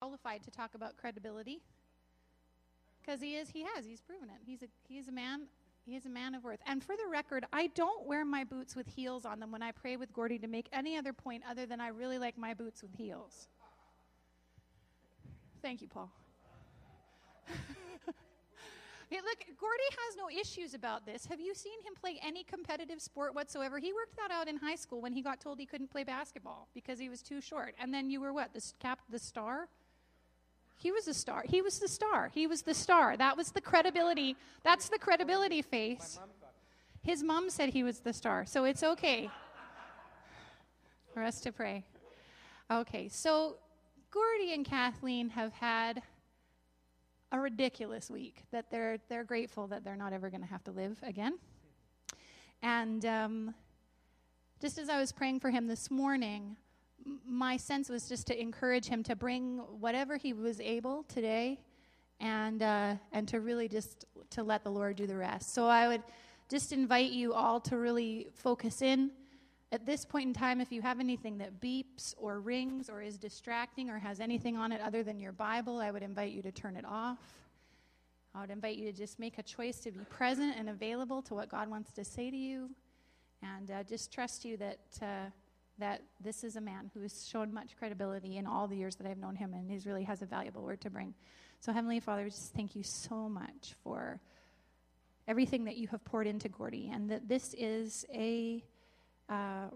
qualified to talk about credibility because he is he has he's proven it he's a he's a man he is a man of worth and for the record i don't wear my boots with heels on them when i pray with gordy to make any other point other than i really like my boots with heels thank you paul Hey, look, Gordy has no issues about this. Have you seen him play any competitive sport whatsoever? He worked that out in high school when he got told he couldn't play basketball because he was too short. And then you were what? The cap, the star. He was the star. He was the star. He was the star. That was the credibility. That's the credibility face. His mom said he was the star, so it's okay for us to pray. Okay, so Gordy and Kathleen have had a ridiculous week that they're they're grateful that they're not ever going to have to live again. And um, just as I was praying for him this morning, my sense was just to encourage him to bring whatever he was able today, and uh, and to really just to let the Lord do the rest. So I would just invite you all to really focus in at this point in time, if you have anything that beeps or rings or is distracting or has anything on it other than your Bible, I would invite you to turn it off. I would invite you to just make a choice to be present and available to what God wants to say to you, and uh, just trust you that uh, that this is a man who has shown much credibility in all the years that I've known him, and he really has a valuable word to bring. So, Heavenly Father, just thank you so much for everything that you have poured into Gordy, and that this is a uh,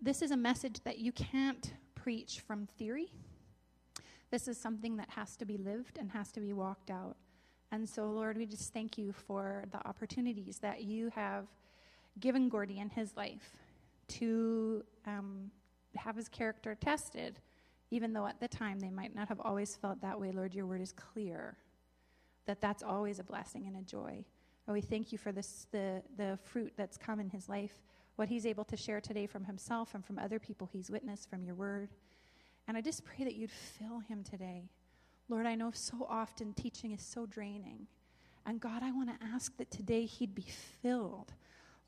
this is a message that you can't preach from theory. This is something that has to be lived and has to be walked out. And so, Lord, we just thank you for the opportunities that you have given Gordy in his life to um, have his character tested, even though at the time they might not have always felt that way. Lord, your word is clear that that's always a blessing and a joy. And we thank you for this, the, the fruit that's come in his life what he's able to share today from himself and from other people he's witnessed from your word. And I just pray that you'd fill him today. Lord, I know so often teaching is so draining. And God, I want to ask that today he'd be filled.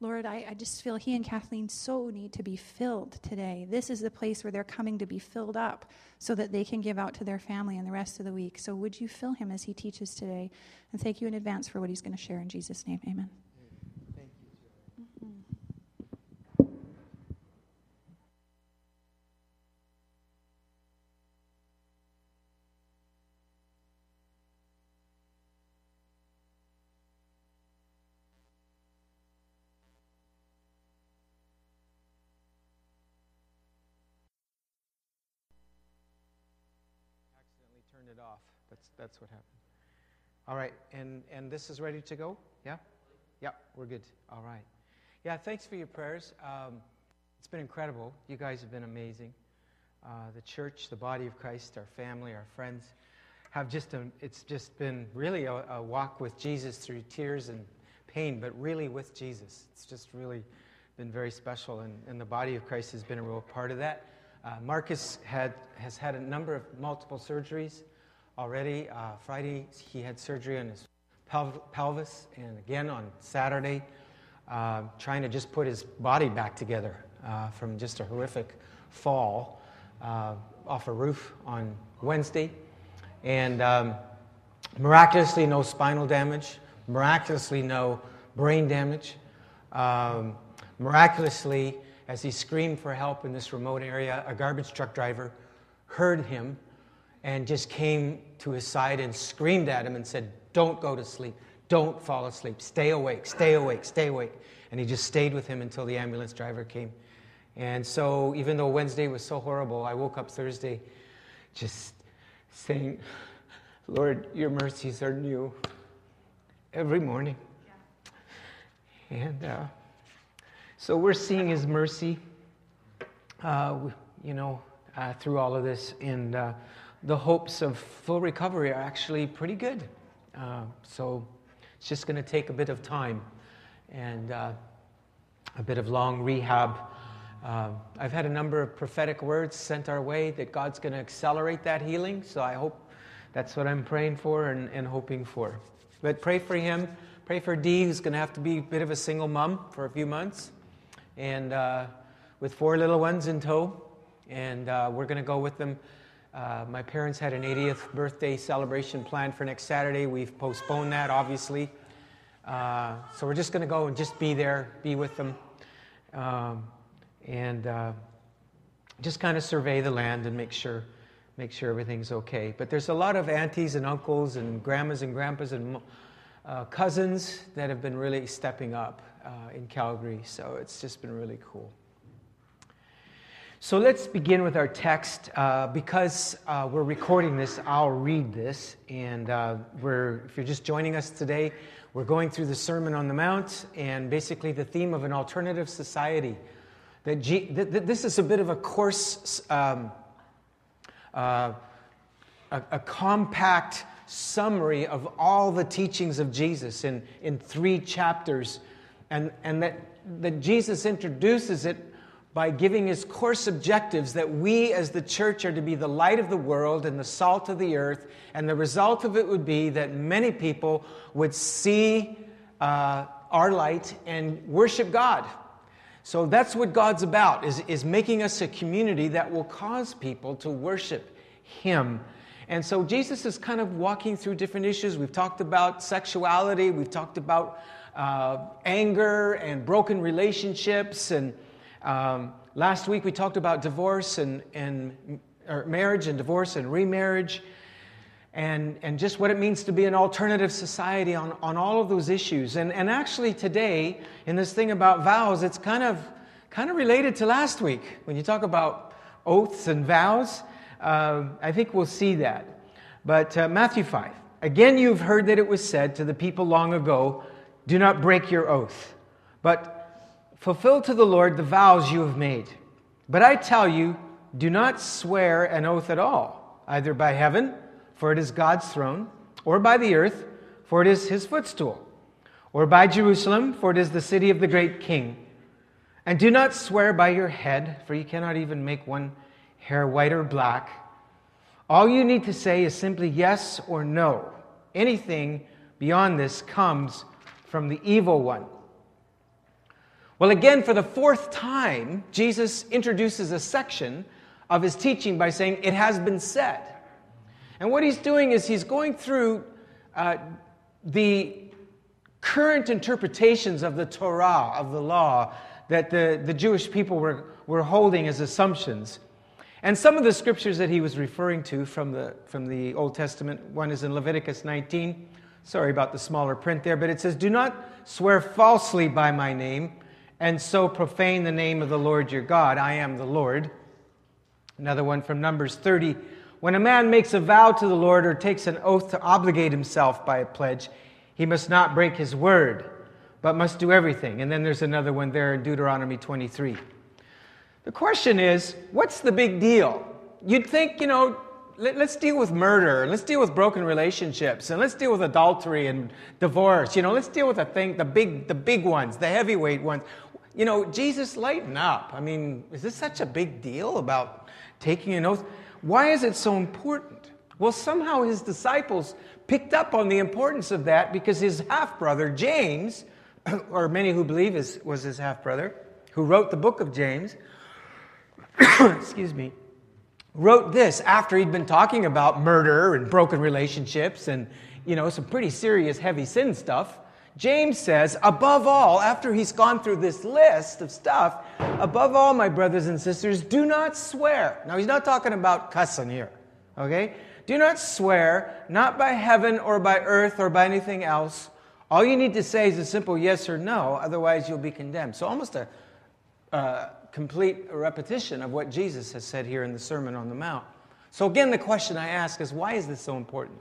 Lord, I, I, just feel he and Kathleen so need to be filled today. This is the place where they're coming to be filled up so that they can give out to their family and the rest of the week. So would you fill him as he teaches today? And thank you in advance for what he's going to share in Jesus' name. Amen. Turned it off. That's, that's what happened. All right, and, and this is ready to go? Yeah? Yeah, we're good. All right. Yeah, thanks for your prayers. Um, it's been incredible. You guys have been amazing. Uh, the church, the body of Christ, our family, our friends have just, a, it's just been really a, a walk with Jesus through tears and pain, but really with Jesus. It's just really been very special, and, and the body of Christ has been a real part of that. Uh, Marcus had, has had a number of multiple surgeries already. Uh, Friday, he had surgery on his pel- pelvis, and again on Saturday, uh, trying to just put his body back together uh, from just a horrific fall uh, off a roof on Wednesday. And um, miraculously, no spinal damage, miraculously, no brain damage. Um, miraculously, as he screamed for help in this remote area, a garbage truck driver heard him and just came to his side and screamed at him and said, Don't go to sleep. Don't fall asleep. Stay awake, stay awake, stay awake. And he just stayed with him until the ambulance driver came. And so, even though Wednesday was so horrible, I woke up Thursday just saying, Lord, your mercies are new every morning. Yeah. And uh, so we're seeing his mercy, uh, you know, uh, through all of this. And uh, the hopes of full recovery are actually pretty good. Uh, so it's just going to take a bit of time and uh, a bit of long rehab. Uh, I've had a number of prophetic words sent our way that God's going to accelerate that healing. So I hope that's what I'm praying for and, and hoping for. But pray for him. Pray for Dee, who's going to have to be a bit of a single mom for a few months, and uh, with four little ones in tow. And uh, we're going to go with them Uh, my parents had an 80th birthday celebration planned for next Saturday. We've postponed that, obviously. Uh, so we're just going to go and just be there, be with them, um, and uh, just kind of survey the land and make sure, make sure everything's okay. But there's a lot of aunties and uncles and grandmas and grandpas and uh, cousins that have been really stepping up uh, in Calgary. So it's just been really cool. So let's begin with our text. Uh, because uh, we're recording this, I'll read this. And uh, we're, if you're just joining us today, we're going through the Sermon on the Mount and basically the theme of an alternative society. That G- th- th- this is a bit of a course, um, uh, a, a, compact summary of all the teachings of Jesus in, in three chapters, and, and that, that Jesus introduces it by giving his course objectives that we as the church are to be the light of the world and the salt of the earth. And the result of it would be that many people would see uh, our light and worship God. So that's what God's about, is, is making us a community that will cause people to worship him. And so Jesus is kind of walking through different issues. We've talked about sexuality, we've talked about uh, anger and broken relationships and um, last week we talked about divorce and, and marriage and divorce and remarriage and, and just what it means to be an alternative society on, on all of those issues. And, and actually, today, in this thing about vows, it's kind of, kind of related to last week. When you talk about oaths and vows, uh, I think we'll see that. But uh, Matthew 5. Again, you've heard that it was said to the people long ago, Do not break your oath. But Fulfill to the Lord the vows you have made. But I tell you, do not swear an oath at all, either by heaven, for it is God's throne, or by the earth, for it is his footstool, or by Jerusalem, for it is the city of the great king. And do not swear by your head, for you cannot even make one hair white or black. All you need to say is simply yes or no. Anything beyond this comes from the evil one. Well, again, for the fourth time, Jesus introduces a section of his teaching by saying, It has been said. And what he's doing is he's going through uh, the current interpretations of the Torah, of the law, that the, the Jewish people were, were holding as assumptions. And some of the scriptures that he was referring to from the, from the Old Testament, one is in Leviticus 19. Sorry about the smaller print there, but it says, Do not swear falsely by my name and so profane the name of the Lord your God. I am the Lord. Another one from Numbers 30. When a man makes a vow to the Lord or takes an oath to obligate himself by a pledge, he must not break his word, but must do everything. And then there's another one there in Deuteronomy 23. The question is what's the big deal? You'd think, you know, let, us deal with murder, let's deal with broken relationships, and let's deal with adultery and divorce. You know, let's deal with the thing, the big, the big ones, the heavyweight ones you know, Jesus, lighten up. I mean, is this such a big deal about taking an oath? Why is it so important? Well, somehow his disciples picked up on the importance of that because his half brother, James, or many who believe is, was his half brother, who wrote the book of James, excuse me, wrote this after he'd been talking about murder and broken relationships and, you know, some pretty serious, heavy sin stuff. James says, above all, after he's gone through this list of stuff, above all, my brothers and sisters, do not swear. Now, he's not talking about cussing here, okay? Do not swear, not by heaven or by earth or by anything else. All you need to say is a simple yes or no, otherwise, you'll be condemned. So, almost a, a complete repetition of what Jesus has said here in the Sermon on the Mount. So, again, the question I ask is why is this so important?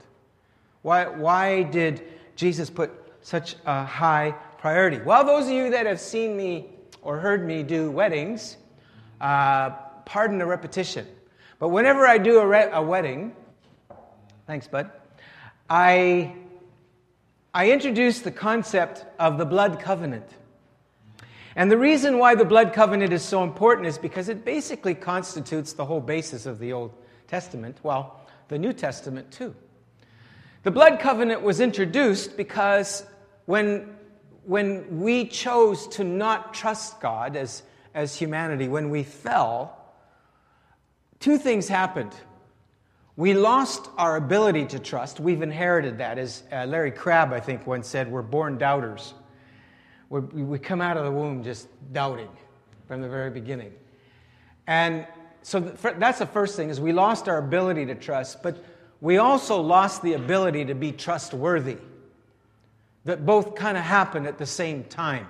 Why, why did Jesus put such a high priority? Well, those of you that have seen me or heard me do weddings, uh, pardon the repetition. But whenever I do a, re- a wedding, thanks, bud, I, I introduce the concept of the blood covenant. And the reason why the blood covenant is so important is because it basically constitutes the whole basis of the Old Testament, well, the New Testament too. The blood covenant was introduced because when, when we chose to not trust God as, as humanity, when we fell, two things happened. we lost our ability to trust. We've inherited that. As uh, Larry Crabb, I think, once said, we're born doubters. We're, we come out of the womb just doubting from the very beginning. And so that's the first thing is we lost our ability to trust, but we also lost the ability to be trustworthy. That both kind of happened at the same time.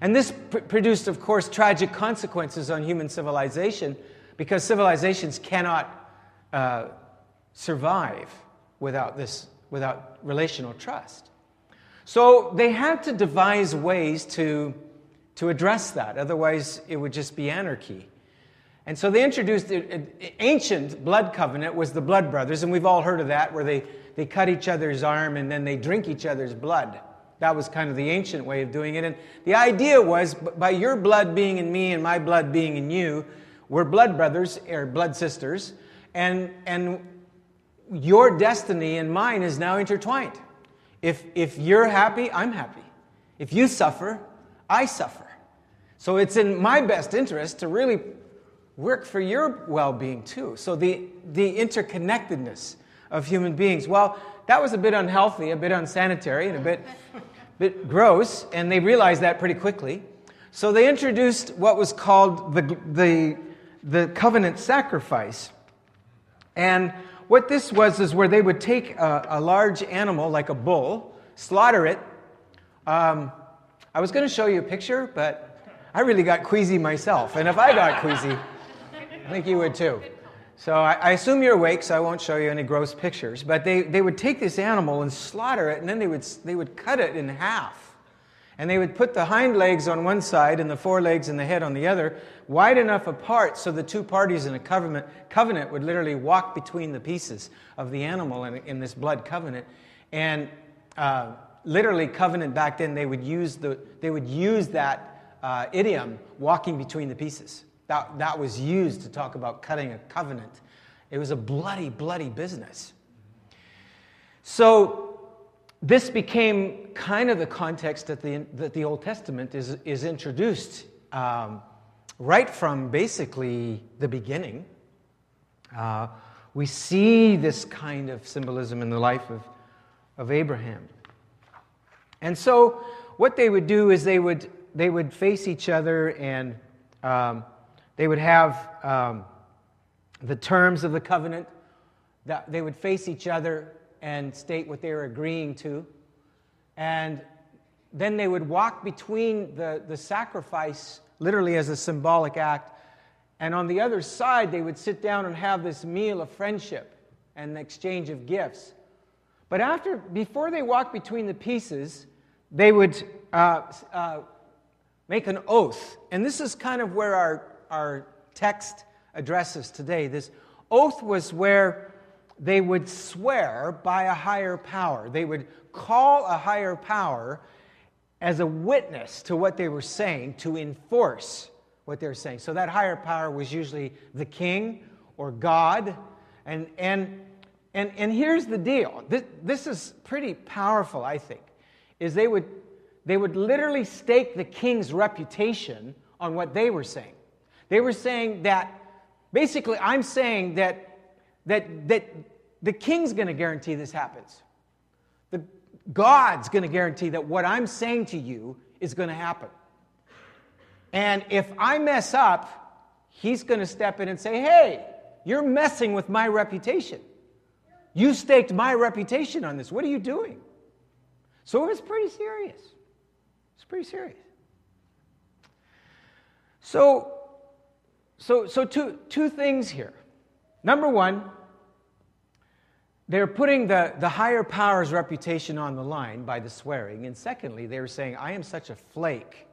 And this pr- produced, of course, tragic consequences on human civilization because civilizations cannot uh, survive without this, without relational trust. So they had to devise ways to, to address that. Otherwise, it would just be anarchy. And so they introduced an ancient blood covenant was the blood brothers, and we've all heard of that, where they, they cut each other's arm and then they drink each other's blood. That was kind of the ancient way of doing it. And the idea was by your blood being in me and my blood being in you, we're blood brothers or blood sisters, and, and your destiny and mine is now intertwined. If, if you're happy, I'm happy. If you suffer, I suffer. So it's in my best interest to really work for your well being too. So the, the interconnectedness of human beings. Well, that was a bit unhealthy, a bit unsanitary, and a bit, bit gross, and they realized that pretty quickly. So they introduced what was called the, the, the covenant sacrifice. And what this was is where they would take a, a large animal, like a bull, slaughter it. Um, I was going to show you a picture, but I really got queasy myself. And if I got queasy, I think you would too. So I, I, assume you're awake, so I won't show you any gross pictures. But they, they would take this animal and slaughter it, and then they would, they would cut it in half. And they would put the hind legs on one side and the forelegs and the head on the other, wide enough apart so the two parties in a covenant, covenant would literally walk between the pieces of the animal in, in this blood covenant. And uh, literally, covenant back then, they would use, the, they would use that uh, idiom, walking between the pieces. That, that was used to talk about cutting a covenant. It was a bloody, bloody business. So, this became kind of the context that the, that the Old Testament is, is introduced um, right from basically the beginning. Uh, we see this kind of symbolism in the life of, of Abraham. And so, what they would do is they would, they would face each other and um, they would have um, the terms of the covenant, that they would face each other and state what they were agreeing to. And then they would walk between the, the sacrifice, literally as a symbolic act, and on the other side, they would sit down and have this meal of friendship and exchange of gifts. But after, before they walked between the pieces, they would uh, uh, make an oath. And this is kind of where our our text addresses today. This oath was where they would swear by a higher power. They would call a higher power as a witness to what they were saying to enforce what they were saying. So that higher power was usually the king or God. And, and, and, and here's the deal this, this is pretty powerful, I think, is they would, they would literally stake the king's reputation on what they were saying. They were saying that, basically, I'm saying that, that, that the king's going to guarantee this happens. The God's going to guarantee that what I'm saying to you is going to happen. And if I mess up, he's going to step in and say, hey, you're messing with my reputation. You staked my reputation on this. What are you doing? So it was pretty serious. It's pretty serious. So so, so two, two things here. Number one, they're putting the, the higher power's reputation on the line by the swearing. And secondly, they were saying, I am such a flake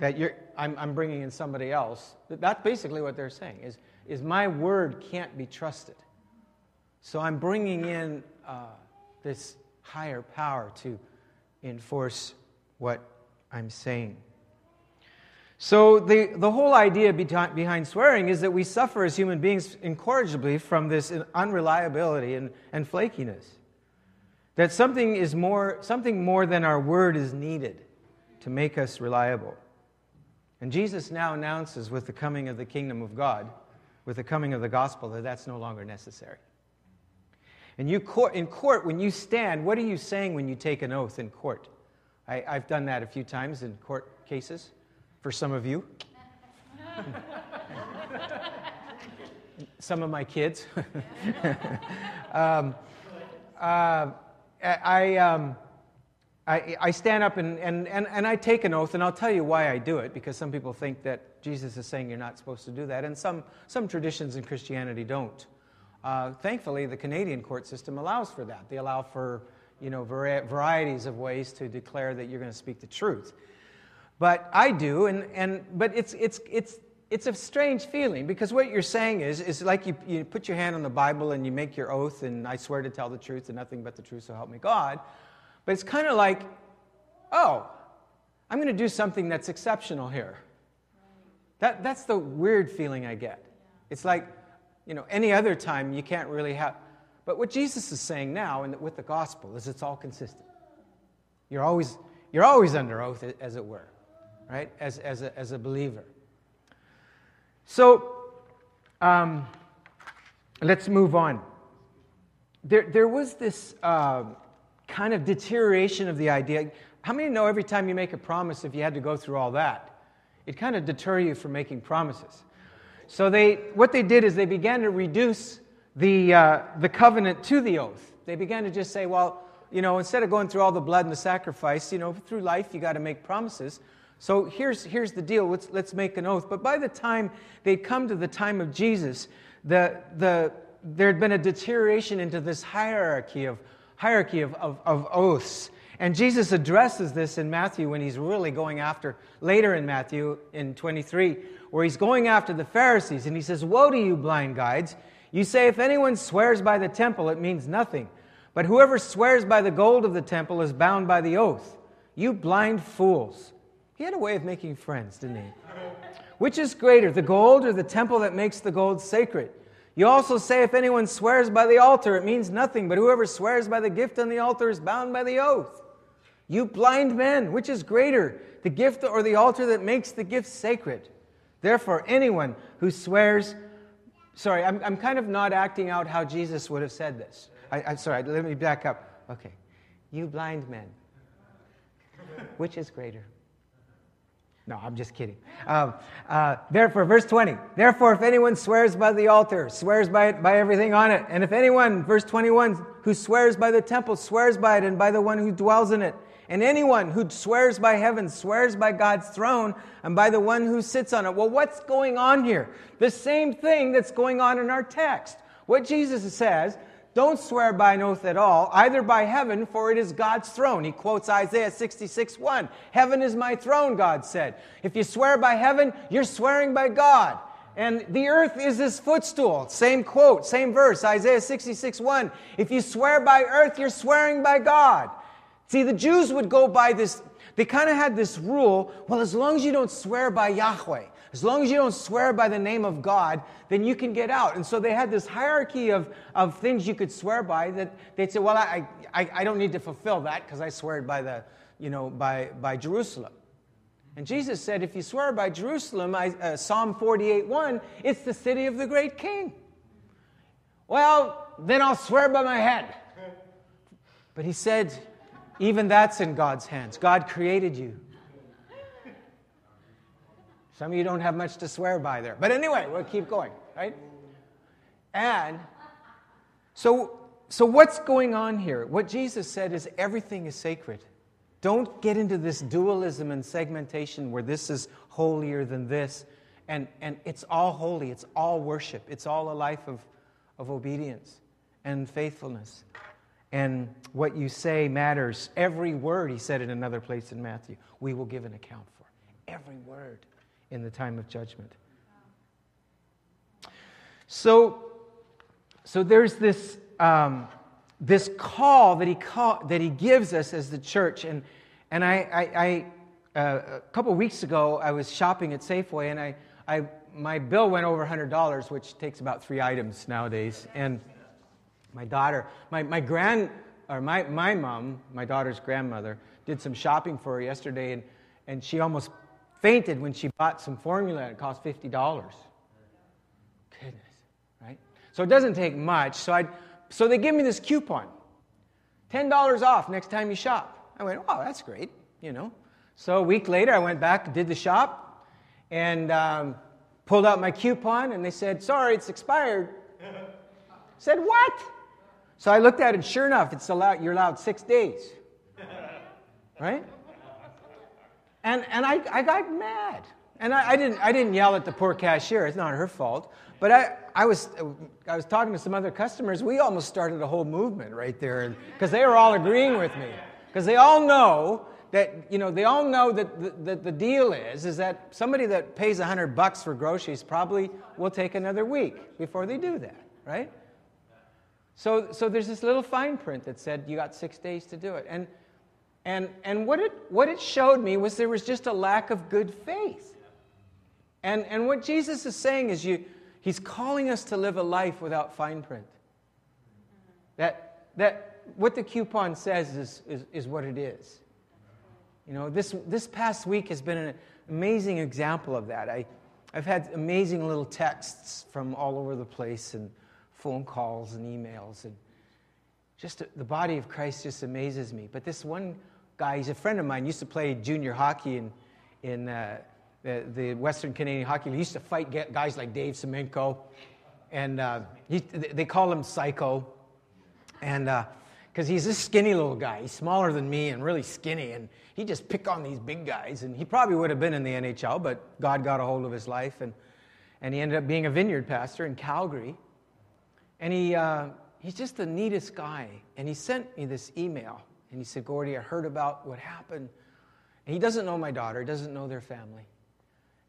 that you're, I'm, I'm bringing in somebody else. That's basically what they're saying, is, is my word can't be trusted. So I'm bringing in uh, this higher power to enforce what I'm saying. So, the, the whole idea behind swearing is that we suffer as human beings incorrigibly from this unreliability and, and flakiness. That something, is more, something more than our word is needed to make us reliable. And Jesus now announces with the coming of the kingdom of God, with the coming of the gospel that that's no longer necessary. And you court, in court, when you stand, what are you saying when you take an oath in court? I, I've done that a few times in court cases for some of you. some of my kids. um, uh, I, um, I, I, stand up and, and, and, and I take an oath, and I'll tell you why I do it, because some people think that Jesus is saying you're not supposed to do that, and some, some traditions in Christianity don't. Uh, thankfully, the Canadian court system allows for that. They allow for you know, vari- varieties of ways to declare that you're going to speak the truth. But I do, and, and, but it's, it's, it's, it's a strange feeling because what you're saying is, is like you, you put your hand on the Bible and you make your oath, and I swear to tell the truth and nothing but the truth, so help me God. But it's kind of like, oh, I'm going to do something that's exceptional here. That, that's the weird feeling I get. It's like, you know, any other time you can't really have. But what Jesus is saying now and with the gospel is it's all consistent. You're always, you're always under oath, as it were, right? As, as, a, as a believer. So um, let's move on. There, there was this uh, kind of deterioration of the idea. How many know every time you make a promise, if you had to go through all that, it kind of deter you from making promises? So they, what they did is they began to reduce the, uh, the covenant to the oath. They began to just say, well, you know, instead of going through all the blood and the sacrifice, you know, through life you got to make promises. So here's, here's the deal let's, let's make an oath. But by the time they'd come to the time of Jesus, the, the, there had been a deterioration into this hierarchy of, hierarchy of, of, of oaths. And Jesus addresses this in Matthew when he's really going after, later in Matthew in 23, where he's going after the Pharisees. And he says, Woe to you, blind guides! You say, if anyone swears by the temple, it means nothing. But whoever swears by the gold of the temple is bound by the oath. You blind fools. He had a way of making friends, didn't he? Which is greater, the gold or the temple that makes the gold sacred? You also say, if anyone swears by the altar, it means nothing, but whoever swears by the gift on the altar is bound by the oath. You blind men, which is greater, the gift or the altar that makes the gift sacred? Therefore, anyone who swears, sorry, I'm, I'm kind of not acting out how Jesus would have said this. I, I'm sorry, let me back up. Okay. You blind men, which is greater? No, I'm just kidding. Um, uh, therefore, verse 20. Therefore, if anyone swears by the altar, swears by it, by everything on it, and if anyone, verse 21, who swears by the temple, swears by it and by the one who dwells in it, and anyone who swears by heaven swears by God's throne and by the one who sits on it. Well, what's going on here? The same thing that's going on in our text. What Jesus says don't swear by an oath at all, either by heaven, for it is God's throne. He quotes Isaiah 66 1. Heaven is my throne, God said. If you swear by heaven, you're swearing by God. And the earth is his footstool. Same quote, same verse, Isaiah 66 1. If you swear by earth, you're swearing by God. See, the Jews would go by this, they kind of had this rule well, as long as you don't swear by Yahweh, as long as you don't swear by the name of God, then you can get out. And so they had this hierarchy of, of things you could swear by that they'd say, well, I, I, I don't need to fulfill that because I swear by, the, you know, by, by Jerusalem. And Jesus said, if you swear by Jerusalem, I, uh, Psalm 48 1, it's the city of the great king. Well, then I'll swear by my head. But he said, even that's in God's hands. God created you. Some of you don't have much to swear by there. But anyway, we'll keep going, right? And so, so what's going on here? What Jesus said is everything is sacred. Don't get into this dualism and segmentation where this is holier than this. And, and it's all holy, it's all worship, it's all a life of, of obedience and faithfulness. And what you say matters. Every word, he said in another place in Matthew, we will give an account for. Every word in the time of judgment. So, so there's this, um, this call that he, call, that he gives us as the church. And, and I, I, I uh, a couple weeks ago, I was shopping at Safeway, and I, I, my bill went over $100, which takes about three items nowadays. And my daughter, my, my grand, or my, my mom, my daughter's grandmother, did some shopping for her yesterday, and, and she almost fainted when she bought some formula it cost $50. goodness, right? So it doesn't take much. So, i so they give me this coupon $10 off next time you shop. I went, oh, that's great, you know. So a week later, I went back, did the shop, and um, pulled out my coupon, and they said, sorry, it's expired. said, what? So I looked at it, sure enough, it's allowed, you're allowed six days. Right? And, and I, I got mad. And I, I, didn't, I didn't yell at the poor cashier. It's not her fault. But I, I, was, I was talking to some other customers. We almost started a whole movement right there because they were all agreeing with me. Because they all know that, you know, they all know that the, the, the deal is, is that somebody that pays 100 bucks for groceries probably will take another week before they do that, right? So, so there's this little fine print that said you got six days to do it. And, and, and what, it, what it showed me was there was just a lack of good faith. And, and what Jesus is saying is you, he's calling us to live a life without fine print. That, that what the coupon says is, is, is what it is. You know, this, this past week has been an amazing example of that. I, I've had amazing little texts from all over the place and phone calls and emails. And just the body of Christ just amazes me. But this one guy, he's a friend of mine, used to play junior hockey in, in uh, the, the, Western Canadian Hockey League. He used to fight guys like Dave Semenko. And uh, he, they call him Psycho. And because uh, he's this skinny little guy, he's smaller than me and really skinny. And he just pick on these big guys. And he probably would have been in the NHL, but God got a hold of his life. And, and he ended up being a vineyard pastor in Calgary. And he, uh, he's just the neatest guy. And he sent me this email. And he said, Gordy, I heard about what happened. And he doesn't know my daughter, he doesn't know their family.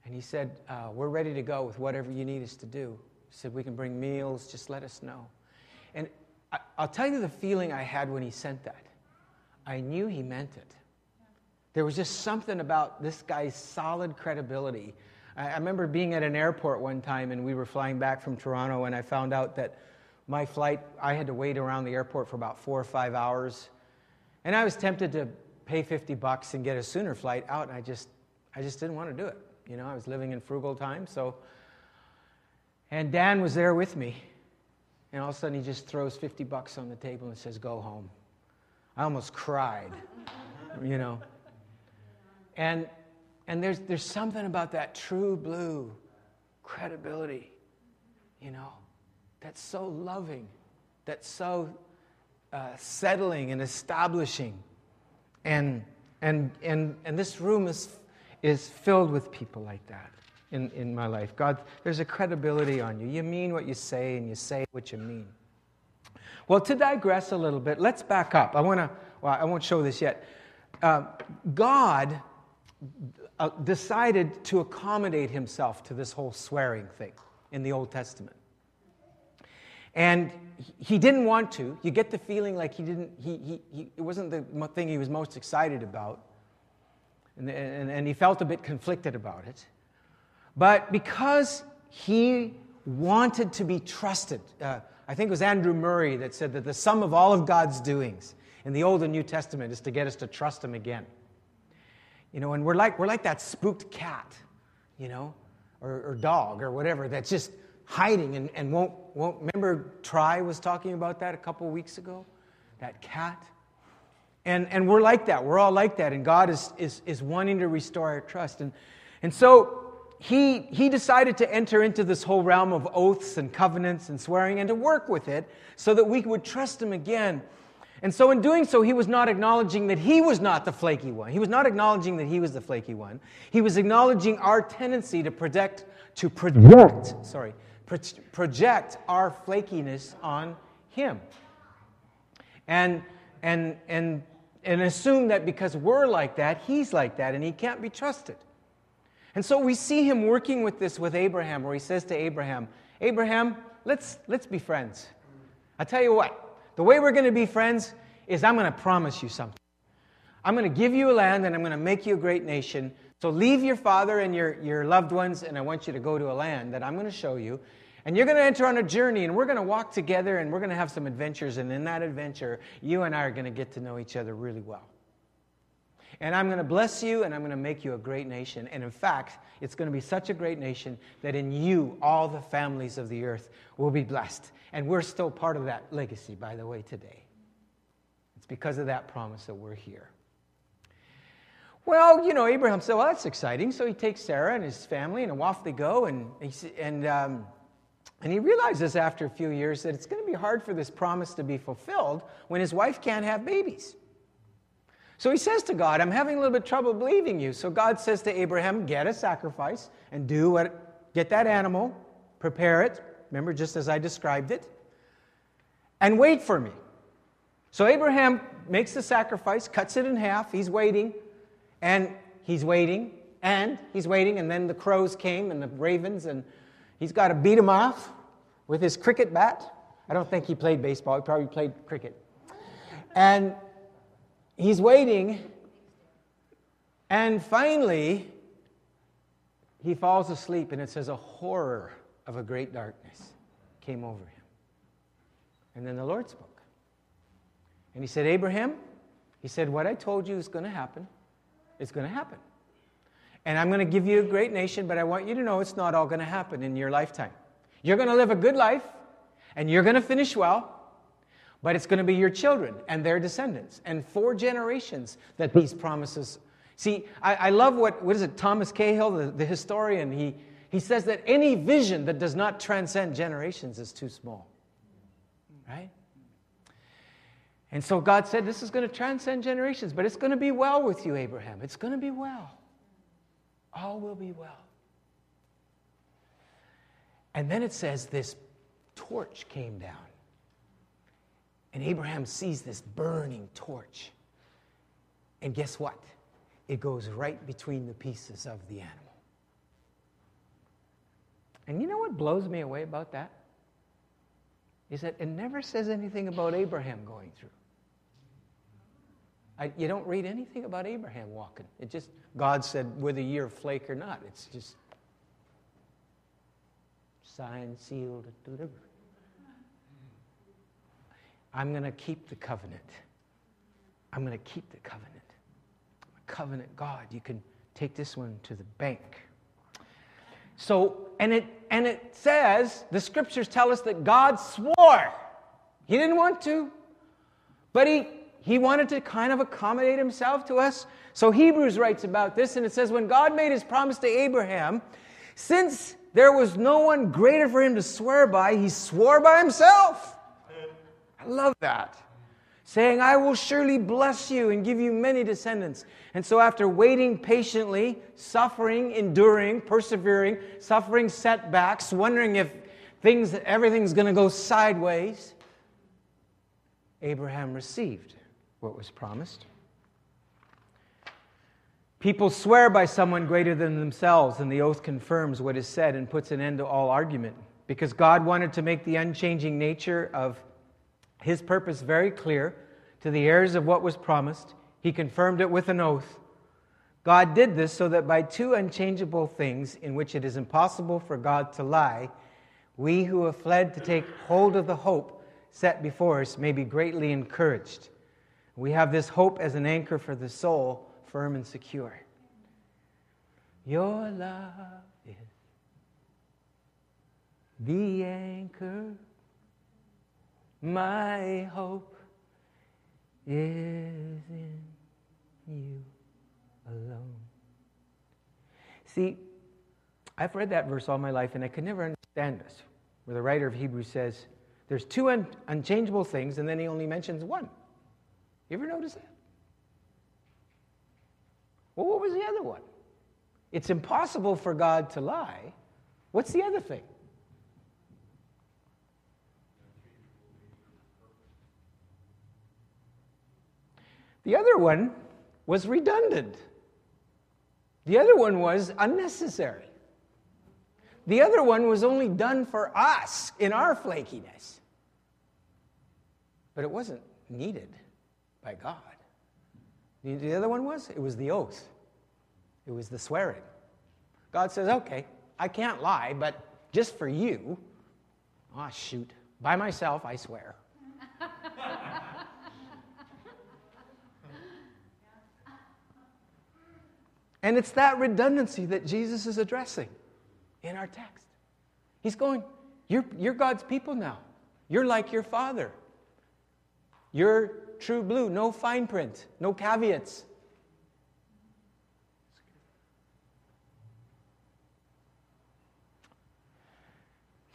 And he said, uh, We're ready to go with whatever you need us to do. He said, We can bring meals, just let us know. And I, I'll tell you the feeling I had when he sent that. I knew he meant it. There was just something about this guy's solid credibility. I, I remember being at an airport one time and we were flying back from Toronto, and I found out that my flight, I had to wait around the airport for about four or five hours. And I was tempted to pay 50 bucks and get a sooner flight out, and I just, I just didn't want to do it. You know, I was living in frugal times, so. And Dan was there with me, and all of a sudden he just throws 50 bucks on the table and says, Go home. I almost cried, you know. And, and there's, there's something about that true blue credibility, you know that's so loving, that's so uh, settling and establishing. And, and, and, and this room is, is filled with people like that in, in my life. God, there's a credibility on you. You mean what you say, and you say what you mean. Well, to digress a little bit, let's back up. I want to, well, I won't show this yet. Uh, God uh, decided to accommodate himself to this whole swearing thing in the Old Testament. And he didn't want to. You get the feeling like he didn't, he, he, he, it wasn't the thing he was most excited about. And, and, and he felt a bit conflicted about it. But because he wanted to be trusted, uh, I think it was Andrew Murray that said that the sum of all of God's doings in the Old and New Testament is to get us to trust him again. You know, and we're like, we're like that spooked cat, you know, or, or dog or whatever that's just hiding and, and won't, won't. Remember, Try was talking about that a couple weeks ago? That cat? And, and we're like that. We're all like that. And God is, is, is wanting to restore our trust. And, and so he, he decided to enter into this whole realm of oaths and covenants and swearing and to work with it so that we would trust him again. And so, in doing so, he was not acknowledging that he was not the flaky one. He was not acknowledging that he was the flaky one. He was acknowledging our tendency to project, to project, sorry, project our flakiness on Him. And, and, and, and assume that because we're like that, He's like that, and He can't be trusted. And so we see Him working with this with Abraham, where He says to Abraham, Abraham, let's, let's be friends. i tell you what, the way we're going to be friends is I'm going to promise you something. I'm going to give you a land and I'm going to make you a great nation. So leave your father and your, your loved ones, and I want you to go to a land that I'm going to show you. And you're going to enter on a journey, and we're going to walk together, and we're going to have some adventures. And in that adventure, you and I are going to get to know each other really well. And I'm going to bless you and I'm going to make you a great nation. And in fact, it's going to be such a great nation that in you, all the families of the earth will be blessed. And we're still part of that legacy, by the way, today. It's because of that promise that we're here. Well, you know, Abraham said, Well, that's exciting. So he takes Sarah and his family, and off they go. And, and, um, and he realizes after a few years that it's going to be hard for this promise to be fulfilled when his wife can't have babies. So he says to God, I'm having a little bit trouble believing you. So God says to Abraham, Get a sacrifice and do what, get that animal, prepare it. Remember, just as I described it, and wait for me. So Abraham makes the sacrifice, cuts it in half. He's waiting, and he's waiting, and he's waiting, and then the crows came and the ravens, and he's got to beat him off with his cricket bat. I don't think he played baseball, he probably played cricket. And he's waiting, and finally, he falls asleep, and it says, A horror of a great darkness came over him. And then the Lord spoke. And he said, Abraham, he said, What I told you is going to happen. It's going to happen. And I'm going to give you a great nation, but I want you to know it's not all going to happen in your lifetime. You're going to live a good life, and you're going to finish well, but it's going to be your children and their descendants and four generations that these promises. See, I, I love what, what is it, Thomas Cahill, the, the historian, he, he says that any vision that does not transcend generations is too small. Right? And so God said, This is going to transcend generations, but it's going to be well with you, Abraham. It's going to be well. All will be well. And then it says this torch came down. And Abraham sees this burning torch. And guess what? It goes right between the pieces of the animal. And you know what blows me away about that? Is that it never says anything about Abraham going through. I, you don't read anything about Abraham walking. It just, God said, whether you're a flake or not, it's just signed, sealed, delivered. I'm going to keep the covenant. I'm going to keep the covenant. Covenant God. You can take this one to the bank. So, and it, and it says, the scriptures tell us that God swore. He didn't want to, but he, he wanted to kind of accommodate himself to us. So Hebrews writes about this, and it says, when God made his promise to Abraham, since there was no one greater for him to swear by, he swore by himself. I love that. Saying, I will surely bless you and give you many descendants. And so, after waiting patiently, suffering, enduring, persevering, suffering setbacks, wondering if things, everything's going to go sideways, Abraham received what was promised. People swear by someone greater than themselves, and the oath confirms what is said and puts an end to all argument. Because God wanted to make the unchanging nature of his purpose very clear to the heirs of what was promised. He confirmed it with an oath. God did this so that by two unchangeable things in which it is impossible for God to lie, we who have fled to take hold of the hope set before us may be greatly encouraged. We have this hope as an anchor for the soul, firm and secure. Your love is the anchor my hope is in you alone. See, I've read that verse all my life and I could never understand this, where the writer of Hebrews says there's two un- unchangeable things and then he only mentions one. You ever notice that? Well, what was the other one? It's impossible for God to lie. What's the other thing? The other one was redundant. The other one was unnecessary. The other one was only done for us in our flakiness. But it wasn't needed by God. The other one was? It was the oath, it was the swearing. God says, okay, I can't lie, but just for you, oh, shoot, by myself, I swear. And it's that redundancy that Jesus is addressing in our text. He's going, You're, you're God's people now. You're like your father. You're true blue, no fine print, no caveats.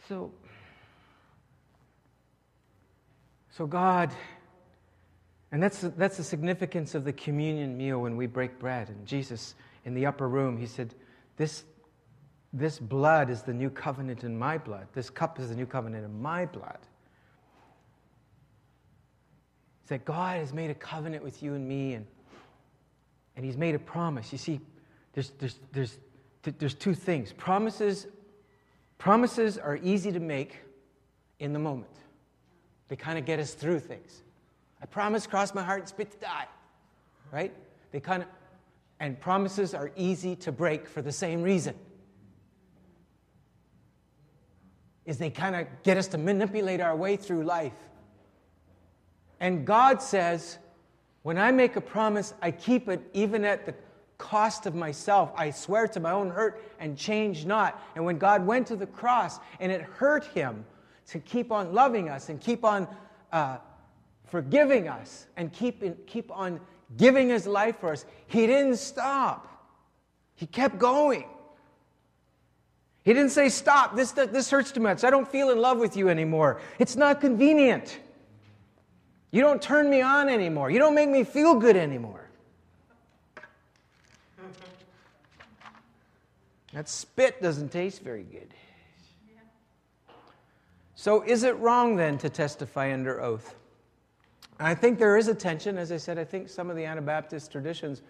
So, so God, and that's, that's the significance of the communion meal when we break bread. And Jesus, in the upper room, he said, This, this blood is the new covenant in my blood. This cup is the new covenant in my blood. It's that God has made a covenant with you and me, and, and He's made a promise. You see, there's, there's, there's, there's two things. Promises Promises are easy to make in the moment, they kind of get us through things. I promise, cross my heart, and spit to die. Right? They kind of, and promises are easy to break for the same reason. Is they kind of get us to manipulate our way through life. And God says, when I make a promise, I keep it even at the cost of myself. I swear to my own hurt and change not. And when God went to the cross and it hurt him to keep on loving us and keep on uh, forgiving us and keep, in, keep on giving his life for us, he didn't stop. He kept going. He didn't say, Stop, this, this hurts too much. I don't feel in love with you anymore. It's not convenient. You don't turn me on anymore. You don't make me feel good anymore. That spit doesn't taste very good. So, is it wrong then to testify under oath? I think there is a tension. As I said, I think some of the Anabaptist traditions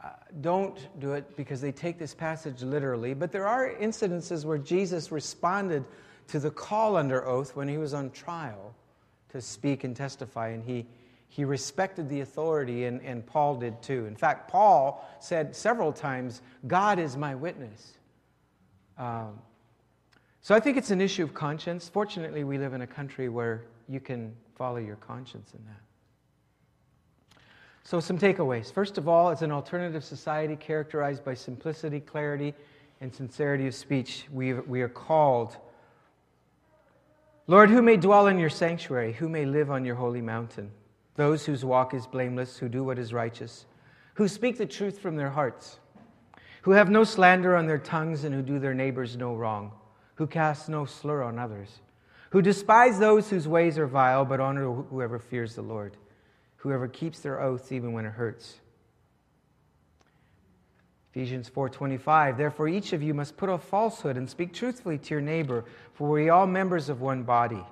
uh, don't do it because they take this passage literally. But there are incidences where Jesus responded to the call under oath when he was on trial to speak and testify, and he, he respected the authority, and, and Paul did too. In fact, Paul said several times, God is my witness. Um, so I think it's an issue of conscience. Fortunately, we live in a country where you can follow your conscience in that. So, some takeaways. First of all, it's an alternative society characterized by simplicity, clarity, and sincerity of speech. We, we are called Lord, who may dwell in your sanctuary? Who may live on your holy mountain? those whose walk is blameless, who do what is righteous, who speak the truth from their hearts, who have no slander on their tongues, and who do their neighbors no wrong, who cast no slur on others, who despise those whose ways are vile, but honor whoever fears the Lord, whoever keeps their oaths even when it hurts. Ephesians 4:25 Therefore each of you must put off falsehood and speak truthfully to your neighbor for we are all members of one body.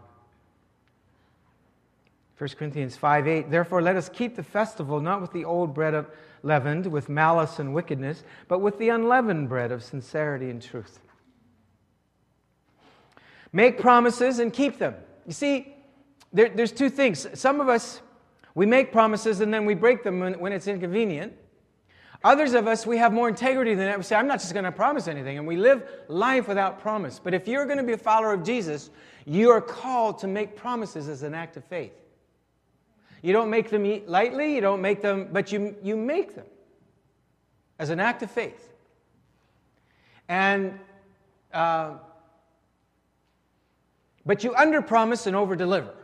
1 Corinthians 5 8, therefore let us keep the festival not with the old bread of leavened, with malice and wickedness, but with the unleavened bread of sincerity and truth. Make promises and keep them. You see, there, there's two things. Some of us, we make promises and then we break them when, when it's inconvenient. Others of us, we have more integrity than that. We say, I'm not just going to promise anything. And we live life without promise. But if you're going to be a follower of Jesus, you are called to make promises as an act of faith. You don't make them lightly, you don't make them, but you, you make them as an act of faith. And, uh, but you under promise and over deliver.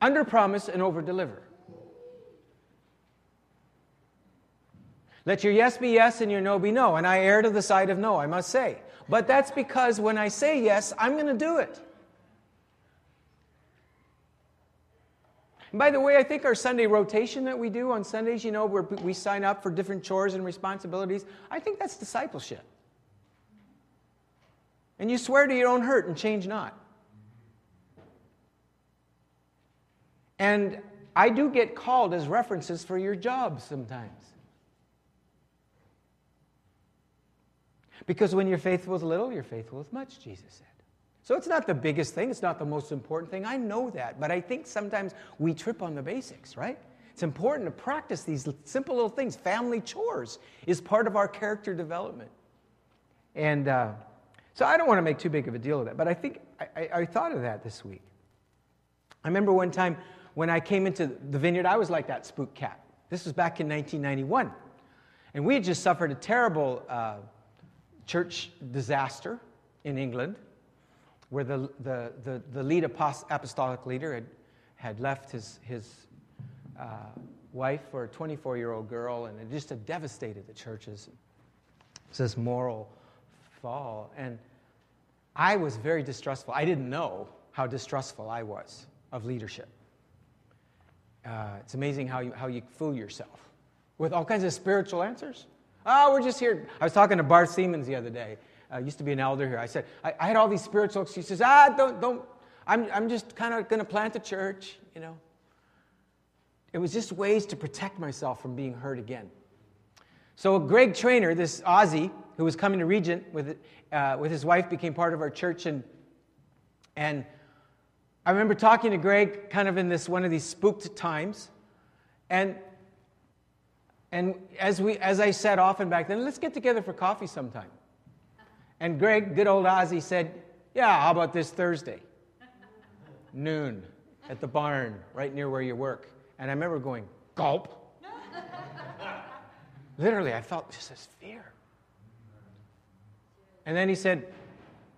Under promise and over Let your yes be yes and your no be no. And I err to the side of no, I must say. But that's because when I say yes, I'm going to do it. By the way, I think our Sunday rotation that we do on Sundays, you know, where we sign up for different chores and responsibilities, I think that's discipleship. And you swear to your own hurt and change not. And I do get called as references for your jobs sometimes. Because when you're faithful with little, you're faithful with much, Jesus said. So it's not the biggest thing, it's not the most important thing. I know that, but I think sometimes we trip on the basics, right? It's important to practice these simple little things. Family chores is part of our character development. And uh, so I don't want to make too big of a deal of that, but I think I, I, I thought of that this week. I remember one time when I came into the vineyard, I was like that spook cat. This was back in 1991. And we had just suffered a terrible uh, church disaster in England where the, the, the, the lead apostolic leader had, had left his, his uh, wife for a 24 year old girl, and it just had devastated the churches. It's this moral fall. And I was very distrustful. I didn't know how distrustful I was of leadership. Uh, it's amazing how you, how you fool yourself with all kinds of spiritual answers. Oh, we're just here. I was talking to Bart Siemens the other day. Uh, used to be an elder here. I said, I, I had all these spiritual excuses. Ah, don't, don't. I'm, I'm just kind of going to plant a church, you know. It was just ways to protect myself from being hurt again. So Greg Trainer, this Aussie who was coming to Regent with, uh, with his wife, became part of our church. And, and I remember talking to Greg kind of in this one of these spooked times. And, and as, we, as I said often back then, let's get together for coffee sometime. And Greg, good old Aussie, said, Yeah, how about this Thursday? Noon at the barn right near where you work. And I remember going, gulp. Literally, I felt just this fear. And then he said,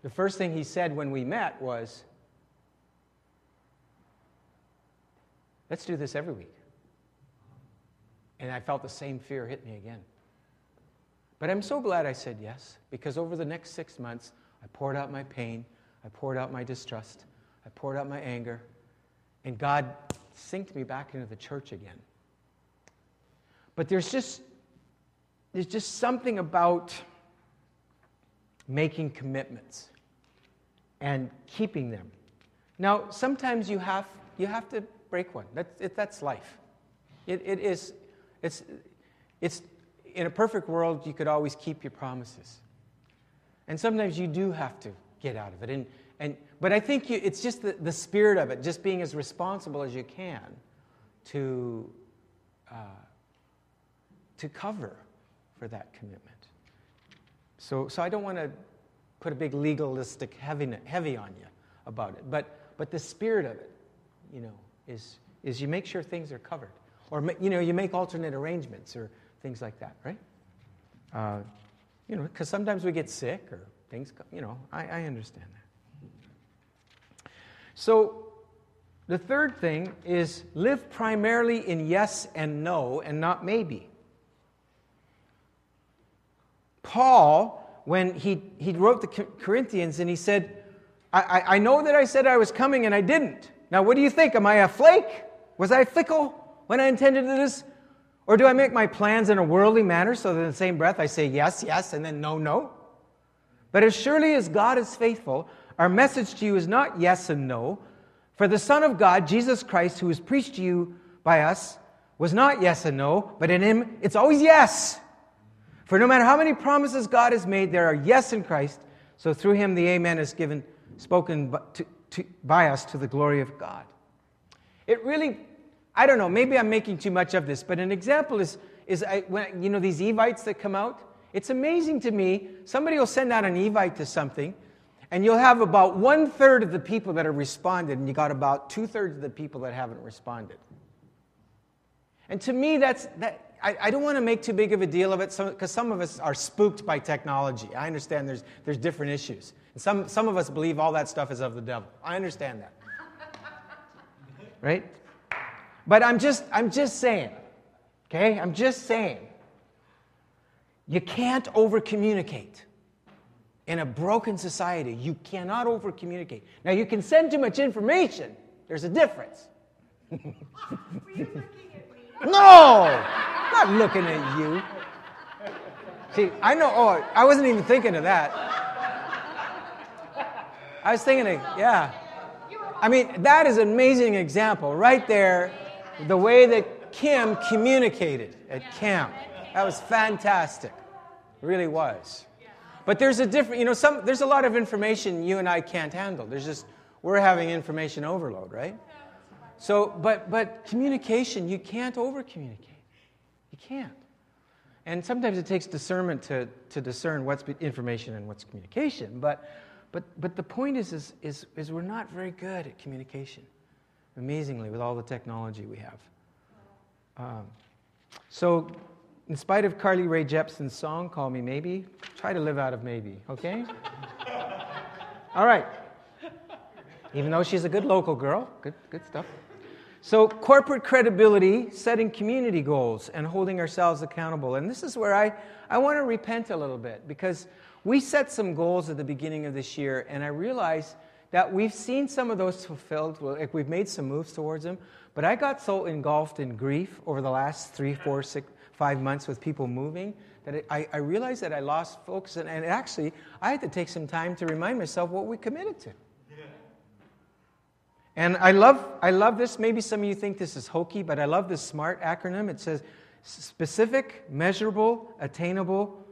the first thing he said when we met was, let's do this every week. And I felt the same fear hit me again. But I'm so glad I said yes, because over the next six months, I poured out my pain, I poured out my distrust, I poured out my anger, and God synced me back into the church again. But there's just, there's just something about making commitments and keeping them. Now, sometimes you have, you have to break one. That's, it, that's life. It, it is, it's, it's, in a perfect world, you could always keep your promises. And sometimes you do have to get out of it. And, and, but I think you, it's just the, the spirit of it, just being as responsible as you can to, uh, to cover for that commitment. So, so I don't want to put a big legalistic heavy, heavy on you about it, but, but the spirit of it, you know, is, is you make sure things are covered. Or, you know, you make alternate arrangements or things like that, right? Uh, you know, because sometimes we get sick or things, you know, I, I understand that. So, the third thing is live primarily in yes and no and not maybe. Paul, when he, he wrote the Corinthians and he said, I, I, I know that I said I was coming and I didn't. Now, what do you think? Am I a flake? Was I fickle when I intend to do this? Or do I make my plans in a worldly manner so that in the same breath I say yes, yes, and then no, no? But as surely as God is faithful, our message to you is not yes and no. For the Son of God, Jesus Christ, who was preached to you by us, was not yes and no, but in him it's always yes. For no matter how many promises God has made, there are yes in Christ. So through him the amen is given, spoken to, to, by us to the glory of God. It really, I don't know, maybe I'm making too much of this, but an example is, is I, when, you know, these Evites that come out. It's amazing to me. Somebody will send out an Evite to something, and you'll have about one third of the people that have responded, and you got about two thirds of the people that haven't responded. And to me, that's that. I, I don't want to make too big of a deal of it because some, some of us are spooked by technology. I understand there's, there's different issues. And some, some of us believe all that stuff is of the devil. I understand that. right? But I'm just, I'm just saying, okay? I'm just saying. You can't over communicate. In a broken society, you cannot over communicate. Now, you can send too much information, there's a difference. no! not looking at you. See, I know, oh, I wasn't even thinking of that. I was thinking of, yeah. I mean, that is an amazing example right there, the way that Kim communicated at camp. That was fantastic. It really was. But there's a different, you know, some, there's a lot of information you and I can't handle. There's just, we're having information overload, right? So, but, but communication, you can't over communicate. You can't. And sometimes it takes discernment to, to discern what's information and what's communication. But, but, but the point is, is, is, is we're not very good at communication, amazingly, with all the technology we have. Um, so in spite of Carly Rae Jepsen's song, Call Me Maybe, try to live out of maybe, okay? All right. Even though she's a good local girl, good, good stuff. So, corporate credibility, setting community goals, and holding ourselves accountable. And this is where I, I want to repent a little bit because we set some goals at the beginning of this year, and I realized that we've seen some of those fulfilled. Like we've made some moves towards them, but I got so engulfed in grief over the last three, four, six, five months with people moving that it, I, I, realized that I lost focus. And, and, actually, I had to take some time to remind myself what we committed to. And I love, I love this. Maybe some of you think this is hokey, but I love this SMART acronym. It says specific, measurable, attainable,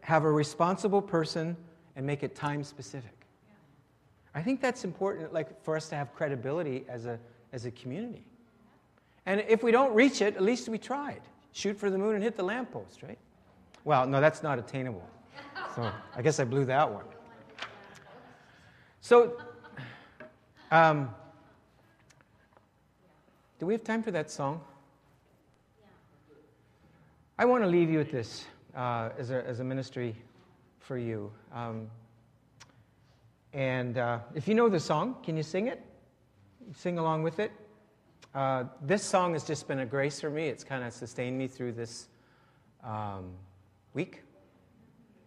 have a responsible person, and make it time specific. I think that's important, like for us to have credibility as a, as a community. And if we don't reach it, at least we tried. Shoot for the moon and hit the lamppost, right? Well, no, that's not attainable. So I guess I blew that one. So, um, do we have time for that song? I want to leave you with this uh, as, a, as a ministry for you. Um, and uh, if you know the song, can you sing it? Sing along with it. Uh, this song has just been a grace for me. It's kind of sustained me through this um, week.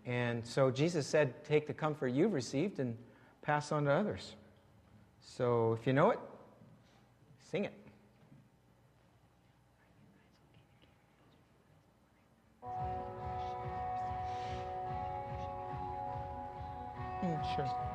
And so Jesus said, Take the comfort you've received and pass on to others. So if you know it, sing it. Mm, sure.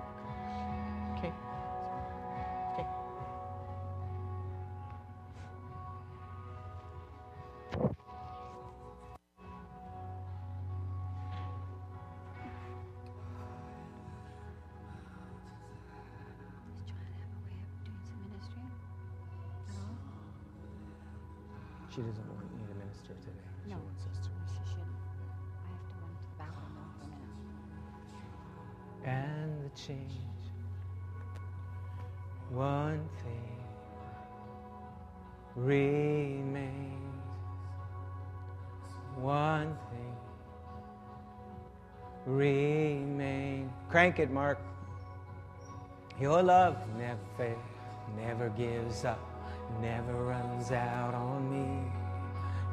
She doesn't want me to minister today. No, she wants us to. she shouldn't. I have to run to the bathroom now for a minute. And the change, one thing remains. One thing remains. Crank it, Mark. Your love never fails, never gives up never runs out on me.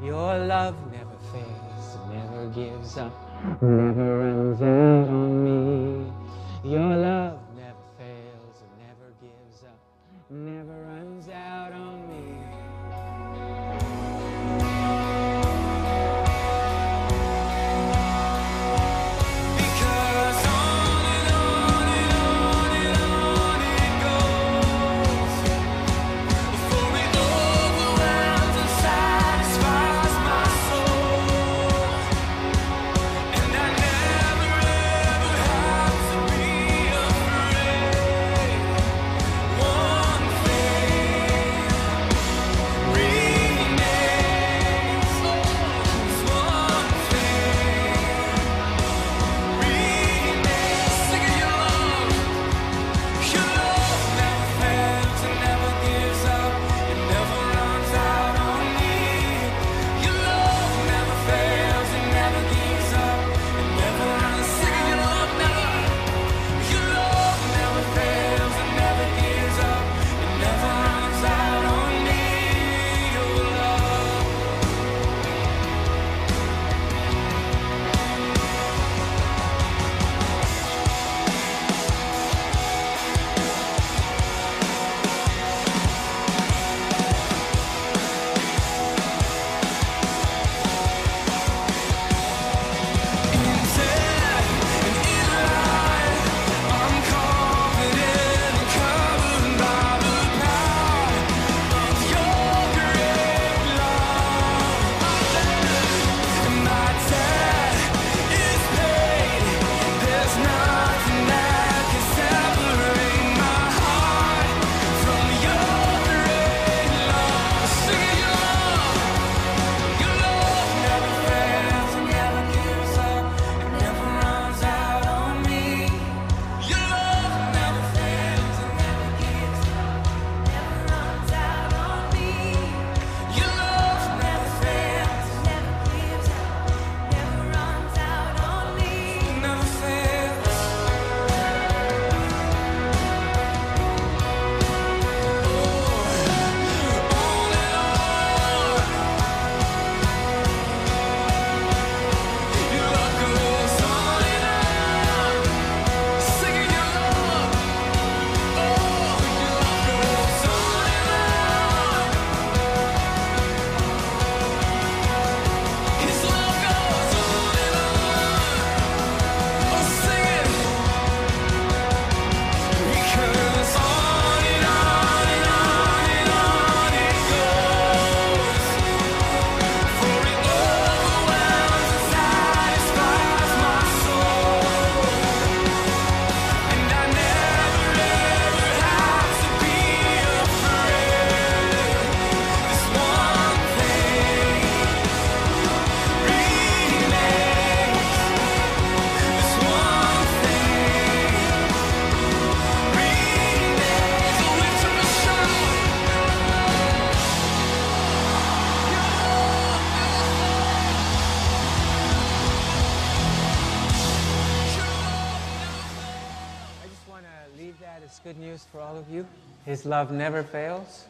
Your love never fails, never gives up, never runs out on me. Your love love never fails.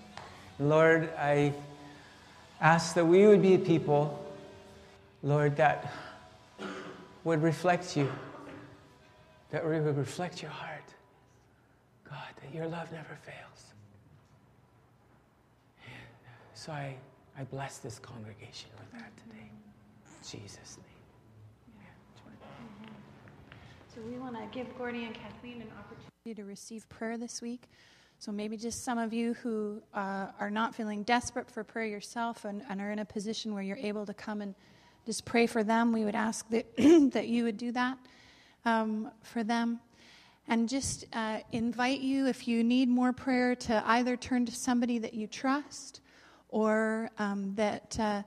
Lord, I ask that we would be people, Lord, that would reflect you, that we would reflect your heart. God, that your love never fails. So I, I bless this congregation with that today. Jesus' name. So we want to give Gordy and Kathleen an opportunity to receive prayer this week. So maybe just some of you who uh, are not feeling desperate for prayer yourself and, and, are in a position where you're able to come and just pray for them, we would ask that, that you would do that um, for them. And just uh, invite you, if you need more prayer, to either turn to somebody that you trust or um, that, uh,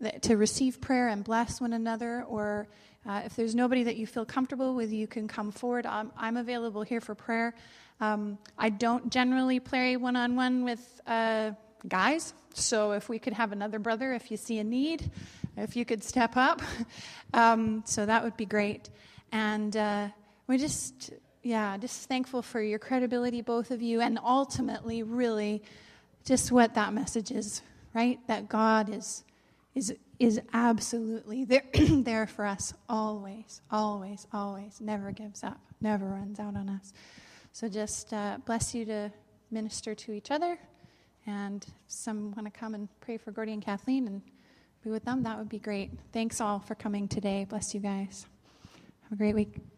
that to receive prayer and bless one another or uh, if there's nobody that you feel comfortable with, you can come forward. I'm, I'm available here for prayer. Um, I don't generally play one on one with uh, guys, so if we could have another brother, if you see a need, if you could step up, um, so that would be great. And uh, we just, yeah, just thankful for your credibility, both of you, and ultimately, really, just what that message is, right? That God is is is absolutely there, there for us always, always, always, never gives up, never runs out on us. So just uh, bless you to minister to each other. And some want to come and pray for Gordy and Kathleen and be with them, that would be great. Thanks all for coming today. Bless you guys. Have a great week.